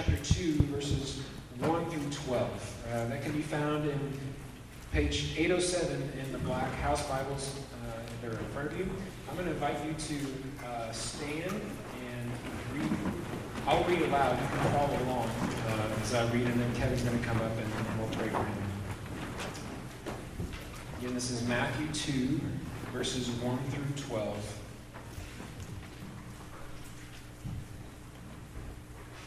chapter 2, verses 1 through 12. Uh, that can be found in page 807 in the Black House Bibles uh, that are in front of you. I'm going to invite you to uh, stand and read. I'll read aloud. You can follow along uh, as I read, and then Kevin's going to come up and, and we'll pray for him. Again, this is Matthew 2, verses 1 through 12.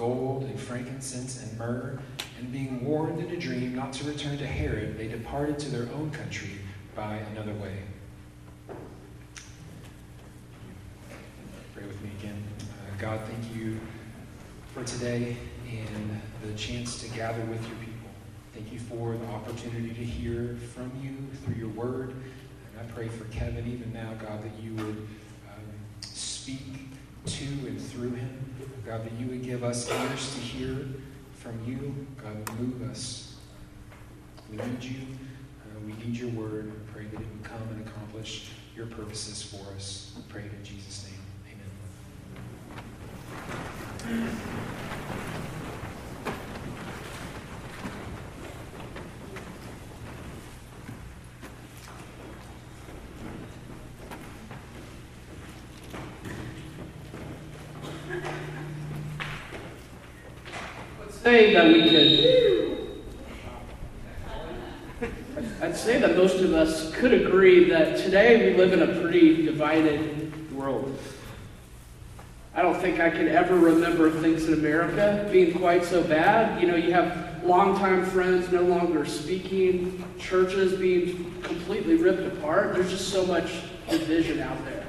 gold and frankincense and myrrh. And being warned in a dream not to return to Herod, they departed to their own country by another way. Pray with me again. Uh, God, thank you for today and the chance to gather with your people. Thank you for the opportunity to hear from you through your word. And I pray for Kevin even now, God, that you would um, speak to and through him. God, that you would give us ears to hear from you. God, move us. We need you. Uh, we need your word. We pray that it would come and accomplish your purposes for us. Pray in Jesus' name. Amen. Say that we could. I'd say that most of us could agree that today we live in a pretty divided world. I don't think I can ever remember things in America being quite so bad. You know, you have longtime friends no longer speaking, churches being completely ripped apart. There's just so much division out there.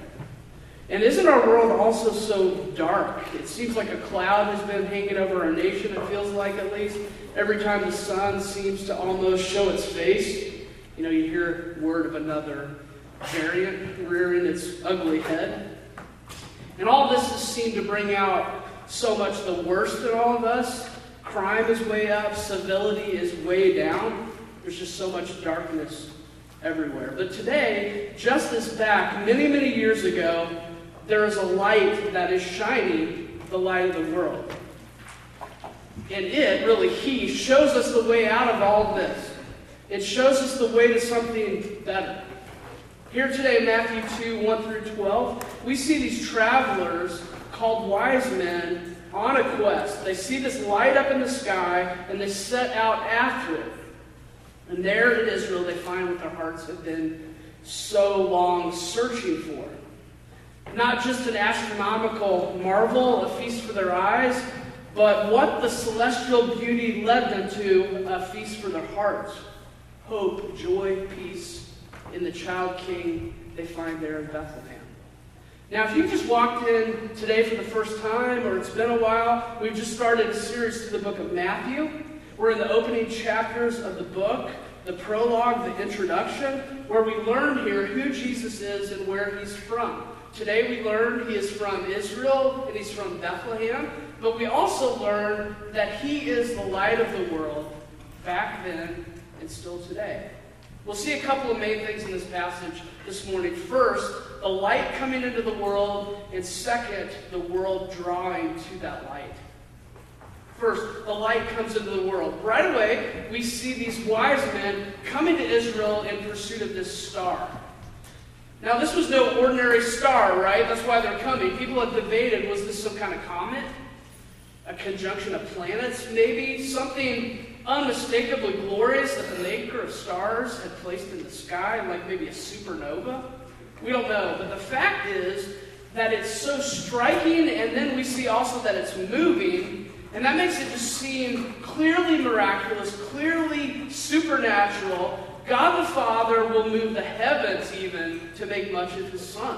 And isn't our world also so dark? It seems like a cloud has been hanging over our nation, it feels like at least. Every time the sun seems to almost show its face, you know, you hear word of another variant rearing its ugly head. And all this has seemed to bring out so much the worst in all of us. Crime is way up, civility is way down. There's just so much darkness everywhere. But today, just as back many, many years ago, there is a light that is shining the light of the world. And it, really, He, shows us the way out of all this. It shows us the way to something better. Here today, in Matthew 2 1 through 12, we see these travelers called wise men on a quest. They see this light up in the sky and they set out after it. And there in Israel, they find what their hearts have been so long searching for. Not just an astronomical marvel, a feast for their eyes, but what the celestial beauty led them to, a feast for their hearts. Hope, joy, peace in the child king they find there in Bethlehem. Now, if you just walked in today for the first time, or it's been a while, we've just started a series to the book of Matthew. We're in the opening chapters of the book, the prologue, the introduction, where we learn here who Jesus is and where he's from. Today we learn he is from Israel and he's from Bethlehem, but we also learn that he is the light of the world back then and still today. We'll see a couple of main things in this passage this morning. First, the light coming into the world, and second, the world drawing to that light. First, the light comes into the world. Right away, we see these wise men coming to Israel in pursuit of this star. Now, this was no ordinary star, right? That's why they're coming. People have debated was this some kind of comet? A conjunction of planets, maybe? Something unmistakably glorious that the maker of stars had placed in the sky, like maybe a supernova? We don't know. But the fact is that it's so striking, and then we see also that it's moving, and that makes it just seem clearly miraculous, clearly supernatural. God the Father will move the heavens even to make much of his Son.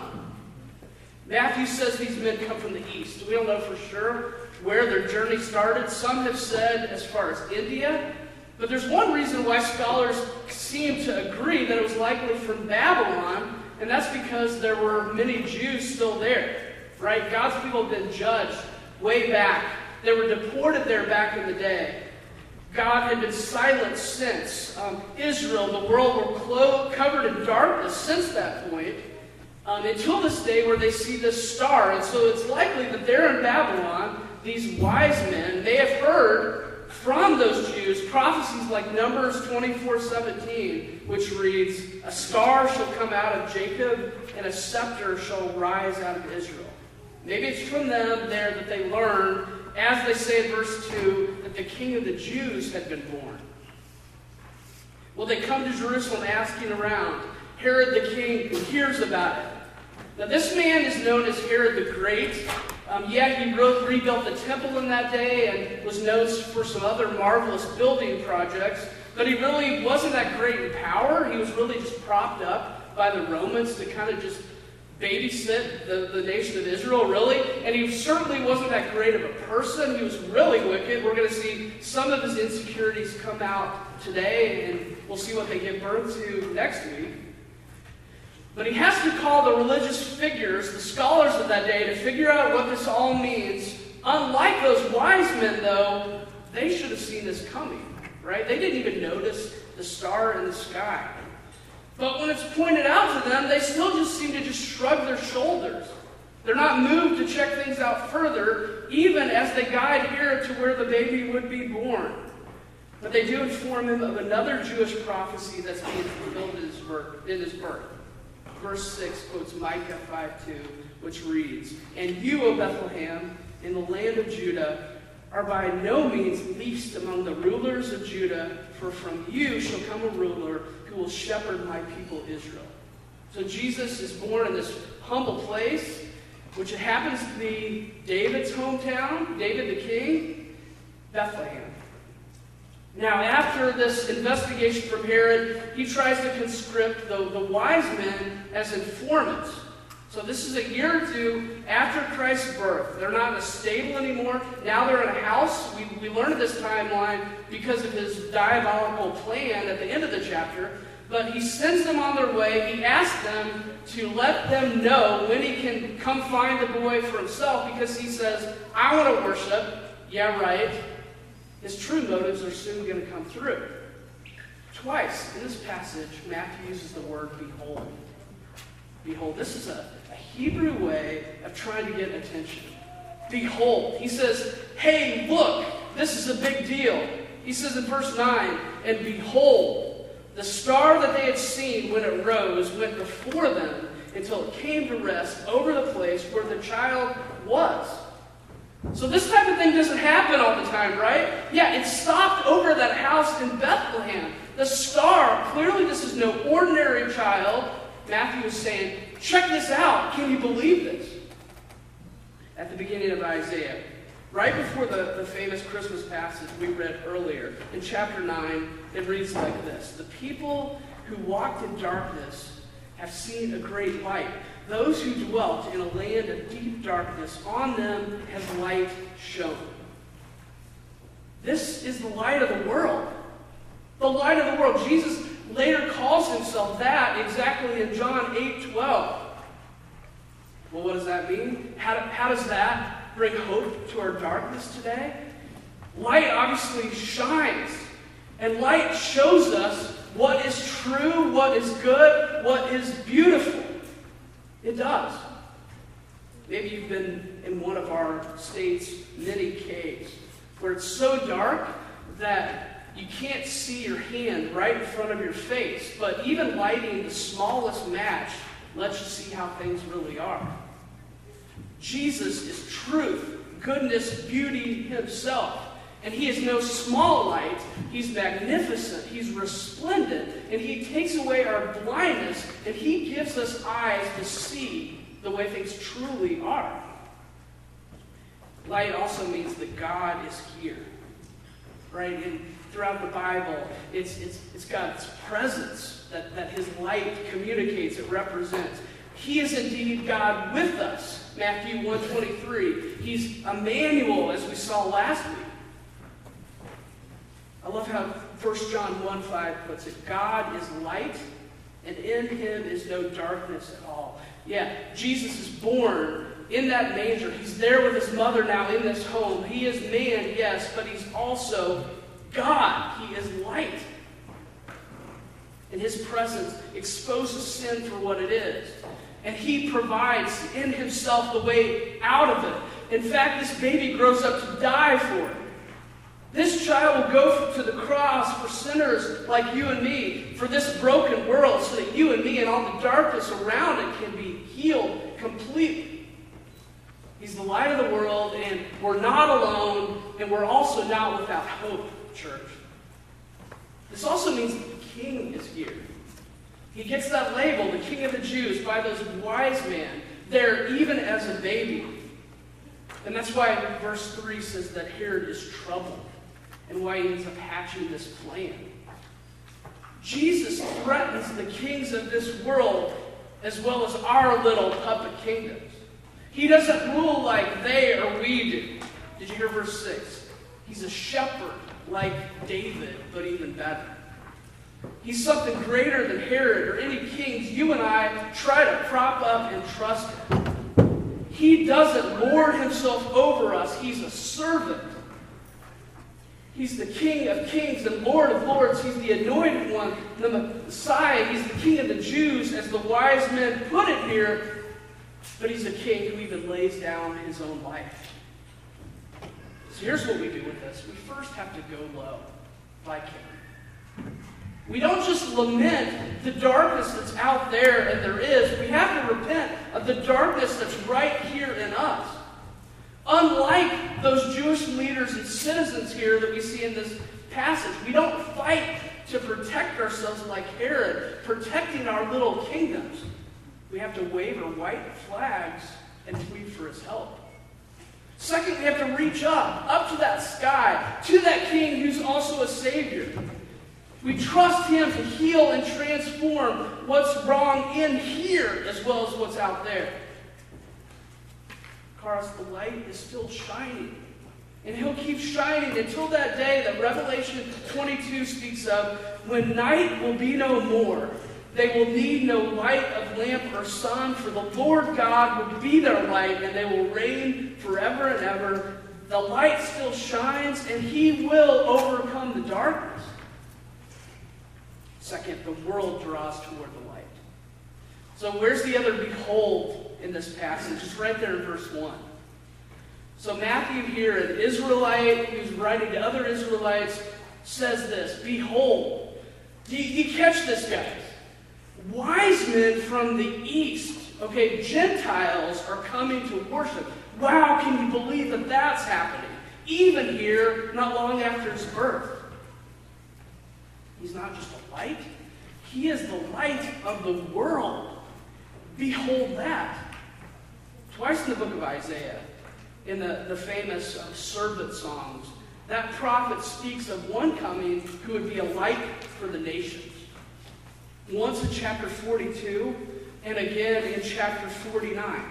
Matthew says these men come from the east. We don't know for sure where their journey started. Some have said as far as India. But there's one reason why scholars seem to agree that it was likely from Babylon, and that's because there were many Jews still there. Right? God's people had been judged way back. They were deported there back in the day. God had been silent since. Um, Israel, the world, were covered in darkness since that point um, until this day where they see this star. And so it's likely that they're in Babylon these wise men, they have heard from those Jews prophecies like Numbers 24 17, which reads, A star shall come out of Jacob, and a scepter shall rise out of Israel. Maybe it's from them there that they learn, as they say in verse 2, that the king of the Jews had been born. Well, they come to Jerusalem asking around. Herod the king hears about it. Now, this man is known as Herod the Great. Um, yeah, he re- rebuilt the temple in that day and was known for some other marvelous building projects, but he really wasn't that great in power. He was really just propped up by the Romans to kind of just babysit the, the nation of Israel, really. And he certainly wasn't that great of a person. He was really wicked. We're going to see some of his insecurities come out today, and we'll see what they give birth to next week. But he has to call the religious figures, the scholars of that day, to figure out what this all means. Unlike those wise men, though, they should have seen this coming, right? They didn't even notice the star in the sky. But when it's pointed out to them, they still just seem to just shrug their shoulders. They're not moved to check things out further, even as they guide Herod to where the baby would be born. But they do inform him of another Jewish prophecy that's being fulfilled in his birth. In his birth verse 6 quotes Micah 5 2, which reads, And you, O Bethlehem, in the land of Judah, are by no means least among the rulers of Judah, for from you shall come a ruler who will shepherd my people Israel. So Jesus is born in this humble place, which happens to be David's hometown, David the king, Bethlehem. Now, after this investigation from Herod, he tries to conscript the, the wise men as informants. So, this is a year or two after Christ's birth. They're not in a stable anymore. Now they're in a house. We, we learned this timeline because of his diabolical plan at the end of the chapter. But he sends them on their way. He asks them to let them know when he can come find the boy for himself because he says, I want to worship. Yeah, right his true motives are soon going to come through. Twice in this passage, Matthew uses the word behold. Behold. This is a, a Hebrew way of trying to get attention. Behold. He says, hey, look, this is a big deal. He says in verse 9, and behold, the star that they had seen when it rose went before them until it came to rest over the place where the child was. So this type of thing doesn't happen all the time, right? Yeah, it stopped over that house in Bethlehem. The star, clearly this is no ordinary child. Matthew is saying, check this out. Can you believe this? At the beginning of Isaiah, right before the, the famous Christmas passage we read earlier, in chapter 9, it reads like this The people who walked in darkness have seen a great light. Those who dwelt in a land of deep darkness, on them has light shone. This is the light of the world. The light of the world. Jesus later calls himself that exactly in John 8 12. Well, what does that mean? How, how does that bring hope to our darkness today? Light obviously shines, and light shows us what is true, what is good, what is beautiful. It does. Maybe you've been in one of our state's many caves where it's so dark that you can't see your hand right in front of your face, but even lighting the smallest match lets you see how things really are. Jesus is truth, goodness, beauty himself. And he is no small light. He's magnificent. He's resplendent. And he takes away our blindness and he gives us eyes to see the way things truly are. Light also means that God is here. Right? And throughout the Bible, it's, it's, it's God's presence that, that his light communicates, it represents. He is indeed God with us. Matthew 123. He's Emmanuel, as we saw last week. I love how 1 John 1 5 puts it God is light, and in him is no darkness at all. Yeah, Jesus is born in that manger. He's there with his mother now in this home. He is man, yes, but he's also God. He is light. And his presence exposes sin for what it is. And he provides in himself the way out of it. In fact, this baby grows up to die for it. This child will go to the cross for sinners like you and me, for this broken world, so that you and me and all the darkness around it can be healed completely. He's the light of the world, and we're not alone, and we're also not without hope, church. This also means the king is here. He gets that label, the king of the Jews, by those wise men, there even as a baby. And that's why verse 3 says that Herod is troubled and why he ends up hatching this plan. Jesus threatens the kings of this world as well as our little puppet kingdoms. He doesn't rule like they or we do. Did you hear verse 6? He's a shepherd like David, but even better. He's something greater than Herod or any kings you and I try to prop up and trust. He doesn't lord himself over us, he's a servant. He's the King of kings and Lord of lords. He's the anointed one, the Messiah. He's the King of the Jews, as the wise men put it here. But he's a king who even lays down his own life. So here's what we do with this we first have to go low, like him. We don't just lament the darkness that's out there and there is. We have to repent of the darkness that's right here in us. Unlike those Jewish leaders and citizens here that we see in this passage, we don't fight to protect ourselves like Herod, protecting our little kingdoms. We have to wave our white flags and plead for his help. Second, we have to reach up, up to that sky, to that king who's also a savior. We trust him to heal and transform what's wrong in here as well as what's out there. Chorus, the light is still shining. And he'll keep shining until that day that Revelation 22 speaks of when night will be no more. They will need no light of lamp or sun, for the Lord God will be their light, and they will reign forever and ever. The light still shines, and he will overcome the darkness. Second, the world draws toward the light. So, where's the other behold in this passage? It's right there in verse 1. So, Matthew here, an Israelite who's writing to other Israelites, says this Behold, do you, you catch this, guys? Wise men from the east, okay, Gentiles are coming to worship. Wow, can you believe that that's happening? Even here, not long after his birth. He's not just a light, he is the light of the world. Behold that. Twice in the book of Isaiah, in the, the famous uh, servant songs, that prophet speaks of one coming who would be a light for the nations. Once in chapter 42, and again in chapter 49.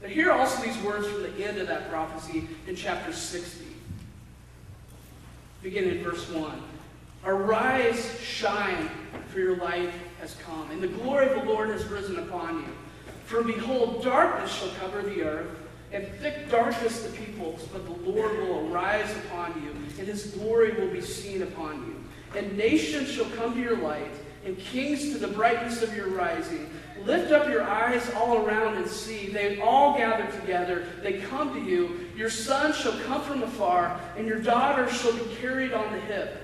But here also these words from the end of that prophecy in chapter 60. Beginning in verse 1. Arise, shine, for your light has come, and the glory of the Lord has risen upon you. For behold, darkness shall cover the earth, and thick darkness the peoples, but the Lord will arise upon you, and his glory will be seen upon you. And nations shall come to your light, and kings to the brightness of your rising. Lift up your eyes all around and see. They all gather together. They come to you. Your son shall come from afar, and your daughter shall be carried on the hip.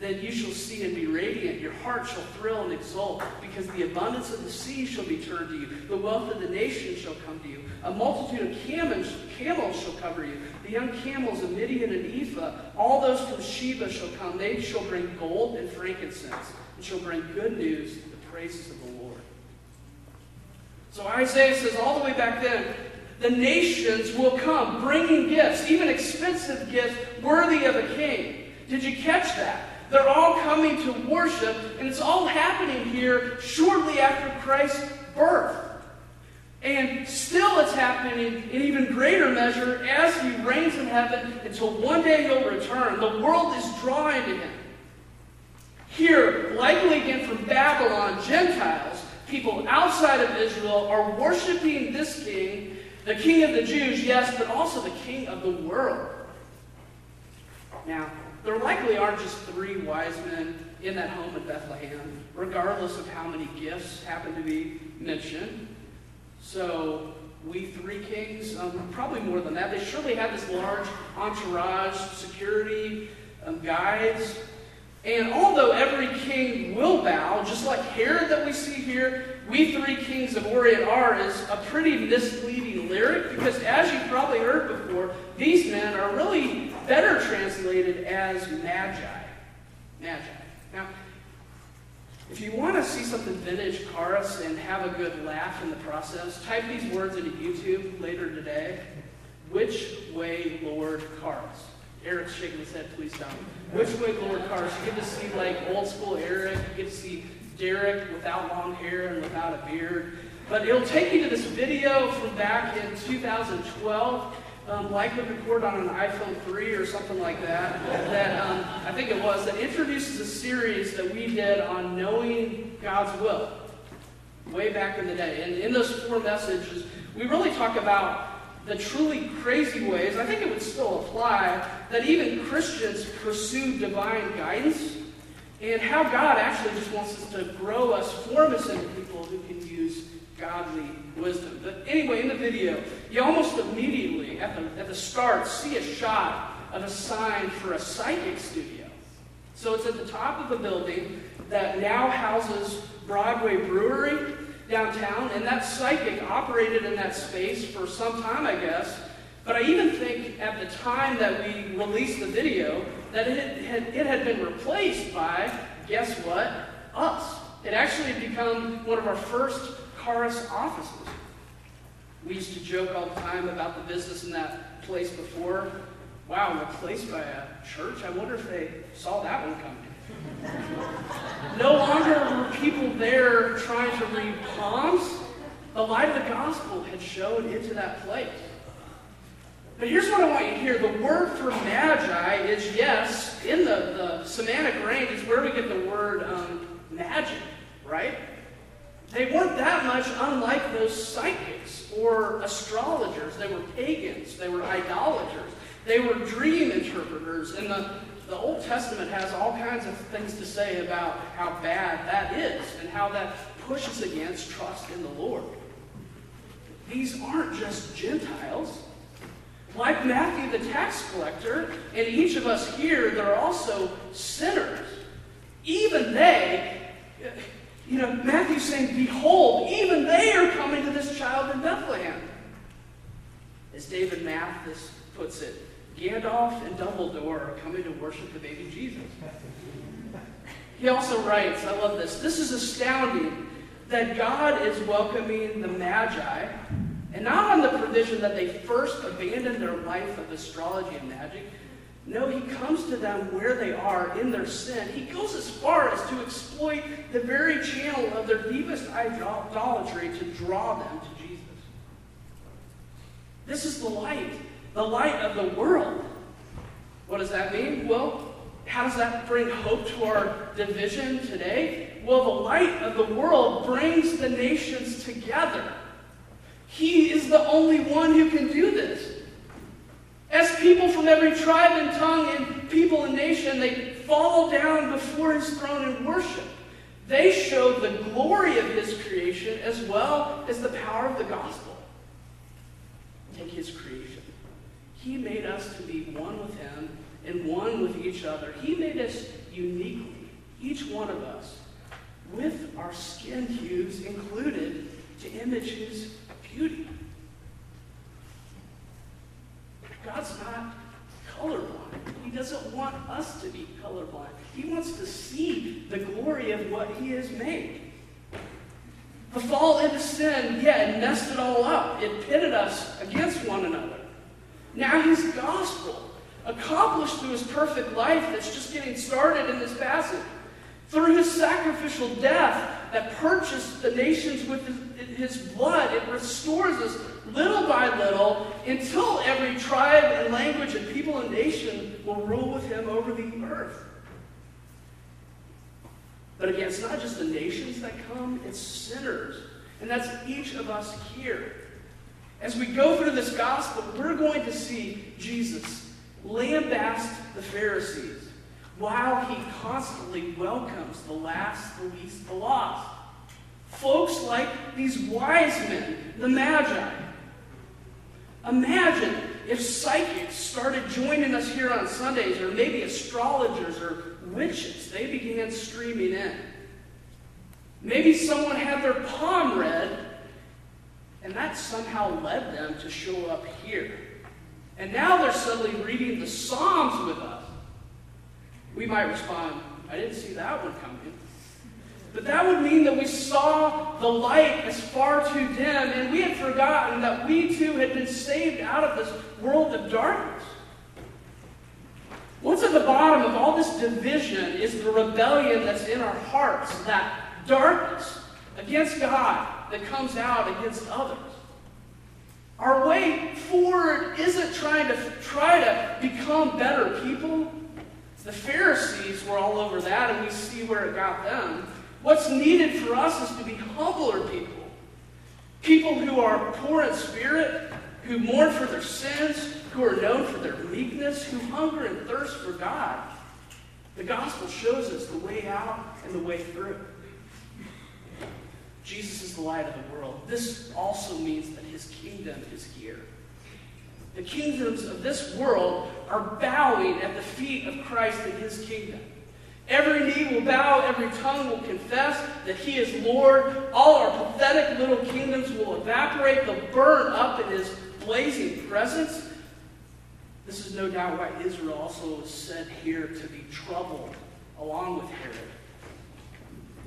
Then you shall see and be radiant. Your heart shall thrill and exult, because the abundance of the sea shall be turned to you. The wealth of the nations shall come to you. A multitude of camels, camels shall cover you. The young camels of Midian and Ephah, all those from Sheba shall come. They shall bring gold and frankincense, and shall bring good news, the praises of the Lord. So Isaiah says all the way back then, the nations will come bringing gifts, even expensive gifts worthy of a king. Did you catch that? They're all coming to worship, and it's all happening here shortly after Christ's birth. And still it's happening in even greater measure as he reigns in heaven until one day he'll return. The world is drawing to him. Here, likely again from Babylon, Gentiles people outside of Israel are worshiping this king, the king of the Jews, yes, but also the king of the world. Now, there likely aren't just three wise men in that home in Bethlehem, regardless of how many gifts happen to be mentioned. So, we three kings, um, probably more than that. They surely had this large entourage, security, um, guides, and although every king will bow, just like Herod that we see here, we three kings of Orient are is a pretty misleading lyric because, as you probably heard before, these men are really better translated as magi. Magi. Now, if you want to see something vintage chorus and have a good laugh in the process, type these words into YouTube later today. Which way, Lord, chorus? Eric's shaking his head, please don't. Which way, Lord Chorus? You get to see like old school Eric. You get to see Derek without long hair and without a beard. But it'll take you to this video from back in 2012, um, likely recorded on an iPhone 3 or something like that. That um, I think it was that introduces a series that we did on knowing God's will way back in the day. And in those four messages, we really talk about the truly crazy ways, I think it would still apply, that even Christians pursue divine guidance and how God actually just wants us to grow us, form us into people who can use godly wisdom. But anyway, in the video, you almost immediately, at the, at the start, see a shot of a sign for a psychic studio. So it's at the top of a building that now houses Broadway Brewery downtown, and that psychic operated in that space for some time, I guess. But I even think at the time that we released the video, that it had, it had been replaced by, guess what? Us. It actually had become one of our first Chorus offices. We used to joke all the time about the business in that place before. Wow, replaced by a church? I wonder if they saw that one coming. No longer were people there trying to read palms. The light of the gospel had shone into that place. But here's what I want you to hear. The word for magi is, yes, in the, the semantic range is where we get the word um, magic, right? They weren't that much unlike those psychics or astrologers. They were pagans. They were idolaters. They were dream interpreters. And the the Old Testament has all kinds of things to say about how bad that is and how that pushes against trust in the Lord. These aren't just Gentiles. Like Matthew the tax collector, and each of us here, they're also sinners. Even they, you know, Matthew's saying, Behold, even they are coming to this child in Bethlehem. As David Mathis puts it, Gandalf and Dumbledore are coming to worship the baby Jesus. He also writes, I love this, this is astounding that God is welcoming the Magi, and not on the provision that they first abandon their life of astrology and magic. No, he comes to them where they are in their sin. He goes as far as to exploit the very channel of their deepest idolatry to draw them to Jesus. This is the light the light of the world. What does that mean? Well, how does that bring hope to our division today? Well, the light of the world brings the nations together. He is the only one who can do this. As people from every tribe and tongue and people and nation, they fall down before his throne in worship. They show the glory of his creation as well as the power of the gospel. Take his creation. He made us to be one with him and one with each other. He made us uniquely, each one of us, with our skin hues included to image his beauty. God's not colorblind. He doesn't want us to be colorblind. He wants to see the glory of what he has made. The fall into sin, yeah, it messed it all up. It pitted us against one another. Now his gospel, accomplished through his perfect life that's just getting started in this passage, through his sacrificial death that purchased the nations with his, his blood, it restores us little by little until every tribe and language and people and nation will rule with him over the earth. But again, it's not just the nations that come, it's sinners. And that's each of us here. As we go through this gospel, we're going to see Jesus lambast the Pharisees while he constantly welcomes the last, the least, the lost. Folks like these wise men, the Magi. Imagine if psychics started joining us here on Sundays, or maybe astrologers or witches, they began streaming in. Maybe someone had their palm read, and that somehow led them to show up here. And now they're suddenly reading the Psalms with us. We might respond, I didn't see that one coming. But that would mean that we saw the light as far too dim, and we had forgotten that we too had been saved out of this world of darkness. What's at the bottom of all this division is the rebellion that's in our hearts, that darkness against God that comes out against others. Our way forward isn't trying to try to become better people. The Pharisees were all over that, and we see where it got them. What's needed for us is to be humbler people. People who are poor in spirit, who mourn for their sins, who are known for their meekness, who hunger and thirst for God. The gospel shows us the way out and the way through. Jesus is the light of the world. This also means that his kingdom is here. The kingdoms of this world are bowing at the feet of Christ and his kingdom. Every knee will bow, every tongue will confess that he is Lord. All our pathetic little kingdoms will evaporate, they'll burn up in his blazing presence. This is no doubt why Israel also is said here to be troubled along with Herod.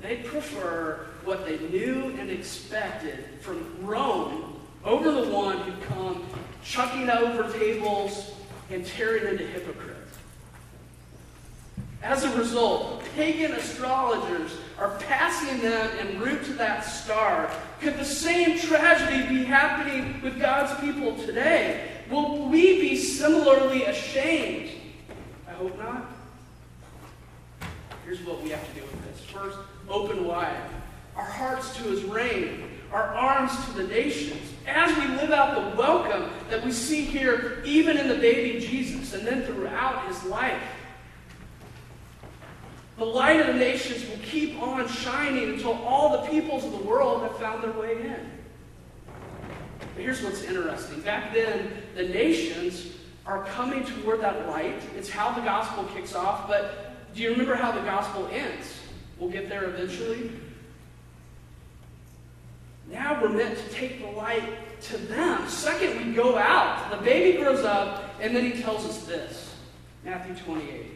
They prefer what they knew and expected from Rome over the one who come chucking over tables and tearing into hypocrites. As a result, pagan astrologers are passing them en route to that star. Could the same tragedy be happening with God's people today? Will we be similarly ashamed? I hope not. Here's what we have to do with this. First, open wide. Our hearts to his reign, our arms to the nations, as we live out the welcome that we see here, even in the baby Jesus, and then throughout his life. The light of the nations will keep on shining until all the peoples of the world have found their way in. But here's what's interesting. Back then, the nations are coming toward that light. It's how the gospel kicks off, but do you remember how the gospel ends? We'll get there eventually. Now we're meant to take the light to them. Second, we go out. The baby grows up, and then he tells us this Matthew 28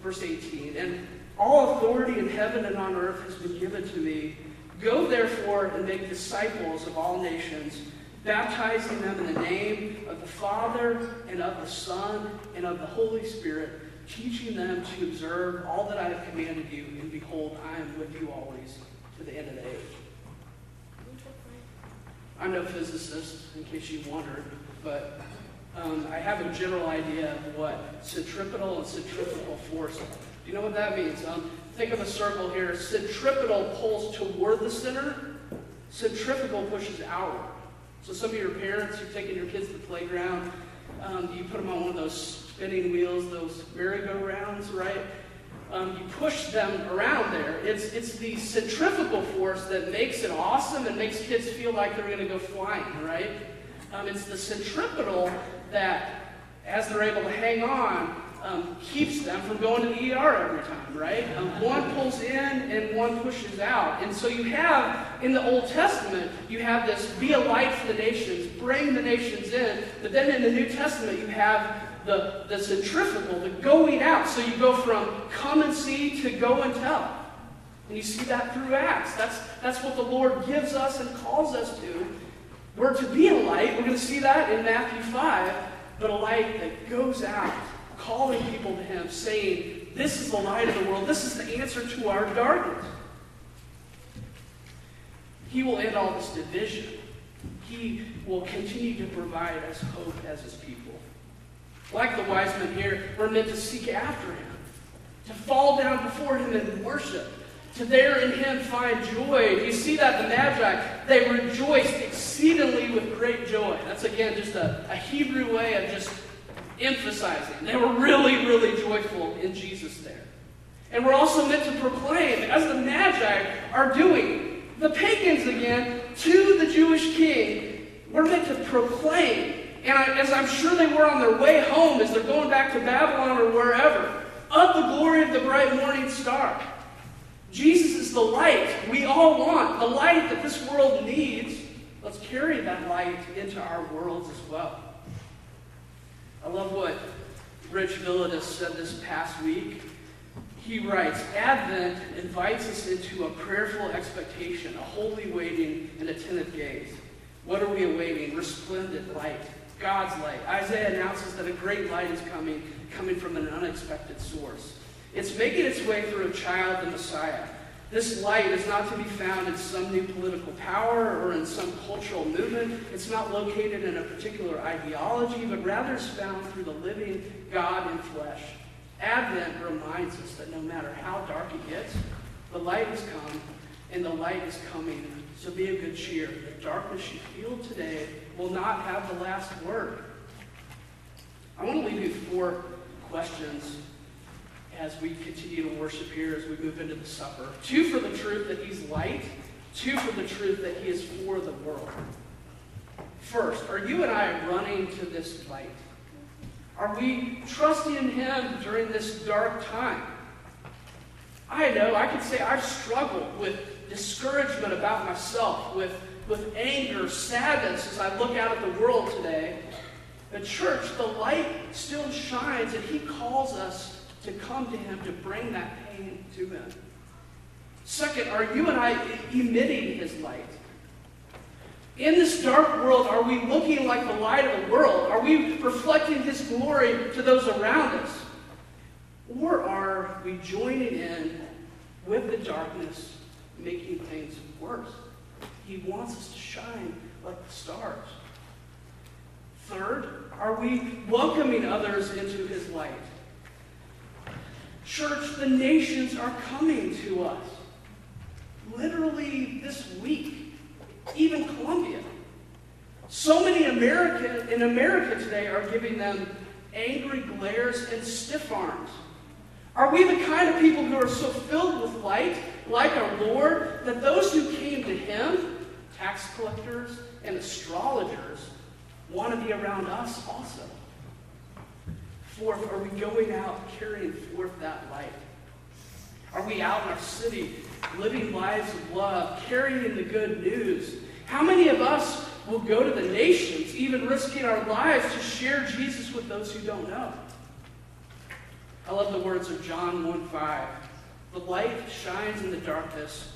verse 18. And all authority in heaven and on earth has been given to me. Go therefore and make disciples of all nations, baptizing them in the name of the Father and of the Son and of the Holy Spirit, teaching them to observe all that I have commanded you. And behold, I am with you always to the end of the age. I'm no physicist, in case you wondered, but um, I have a general idea of what centripetal and centrifugal force. Do you know what that means? Um, think of a circle here. Centripetal pulls toward the center. Centrifugal pushes outward. So some of your parents, you're taking your kids to the playground, um, you put them on one of those spinning wheels, those merry-go-rounds, right? Um, you push them around there. It's, it's the centrifugal force that makes it awesome and makes kids feel like they're going to go flying, right? Um, it's the centripetal that, as they're able to hang on, um, keeps them from going to the ER every time, right? Um, one pulls in and one pushes out. And so you have, in the Old Testament, you have this be a light for the nations, bring the nations in. But then in the New Testament, you have the, the centrifugal, the going out. So you go from come and see to go and tell. And you see that through Acts. That's, that's what the Lord gives us and calls us to. We're to be a light. We're going to see that in Matthew 5, but a light that goes out calling people to Him, saying, This is the light of the world. This is the answer to our darkness. He will end all this division. He will continue to provide us hope as His people. Like the wise men here, we're meant to seek after Him, to fall down before Him and worship, to there in Him find joy. You see that the Magi, they rejoiced exceedingly with great joy. That's again just a, a Hebrew way of just emphasizing. They were really, really joyful in Jesus there. And we're also meant to proclaim, as the Magi are doing, the pagans again, to the Jewish king, we're meant to proclaim. And I, as I'm sure they were on their way home, as they're going back to Babylon or wherever, of the glory of the bright morning star. Jesus is the light we all want, the light that this world needs. Let's carry that light into our worlds as well. I love what Rich Villodas said this past week. He writes Advent invites us into a prayerful expectation, a holy waiting, and attentive gaze. What are we awaiting? Resplendent light, God's light. Isaiah announces that a great light is coming, coming from an unexpected source. It's making its way through a child, the Messiah. This light is not to be found in some new political power or in some cultural movement. It's not located in a particular ideology, but rather is found through the living God in flesh. Advent reminds us that no matter how dark it gets, the light has come and the light is coming. So be of good cheer. The darkness you feel today will not have the last word. I want to leave you four questions as we continue to worship here, as we move into the supper. Two for the truth that he's light, two for the truth that he is for the world. First, are you and I running to this light? Are we trusting in him during this dark time? I know, I can say I've struggled with discouragement about myself, with, with anger, sadness as I look out at the world today. The church, the light still shines, and he calls us to come to Him to bring that pain to Him. Second, are you and I emitting His light? In this dark world, are we looking like the light of the world? Are we reflecting His glory to those around us? Or are we joining in with the darkness, making things worse? He wants us to shine like the stars. Third, are we welcoming others into His light? Church, the nations are coming to us. Literally this week, even Columbia. So many American in America today are giving them angry glares and stiff arms. Are we the kind of people who are so filled with light, like our Lord, that those who came to Him, tax collectors and astrologers, want to be around us also? Fourth, are we going out carrying forth that light? Are we out in our city living lives of love, carrying the good news? How many of us will go to the nations, even risking our lives to share Jesus with those who don't know? I love the words of John 1 5. The light shines in the darkness,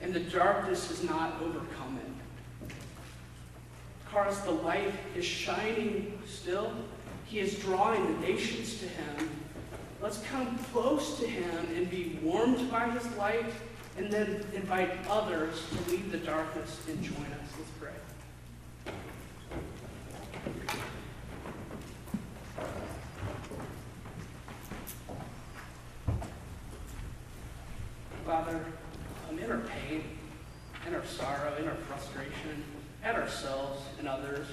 and the darkness has not overcome it. Chorus, the light is shining still. He is drawing the nations to him. Let's come close to him and be warmed by his light, and then invite others to leave the darkness and join us. Let's pray. Father, um, in our pain, in our sorrow, in our frustration, frustration at ourselves and others.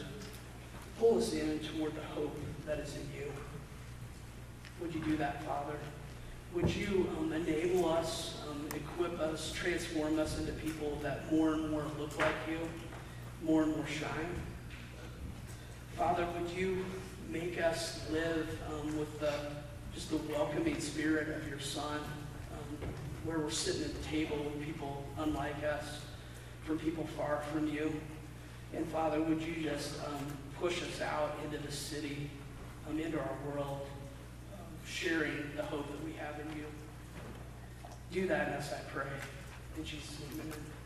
Pull us in toward the hope that is in you. Would you do that, Father? Would you um, enable us, um, equip us, transform us into people that more and more look like you, more and more shine? Father, would you make us live um, with the, just the welcoming spirit of your Son, um, where we're sitting at the table with people unlike us, from people far from you? And Father, would you just um, push us out into the city, um, into our world, um, sharing the hope that we have in you? Do that us, I pray. In Jesus' name, amen.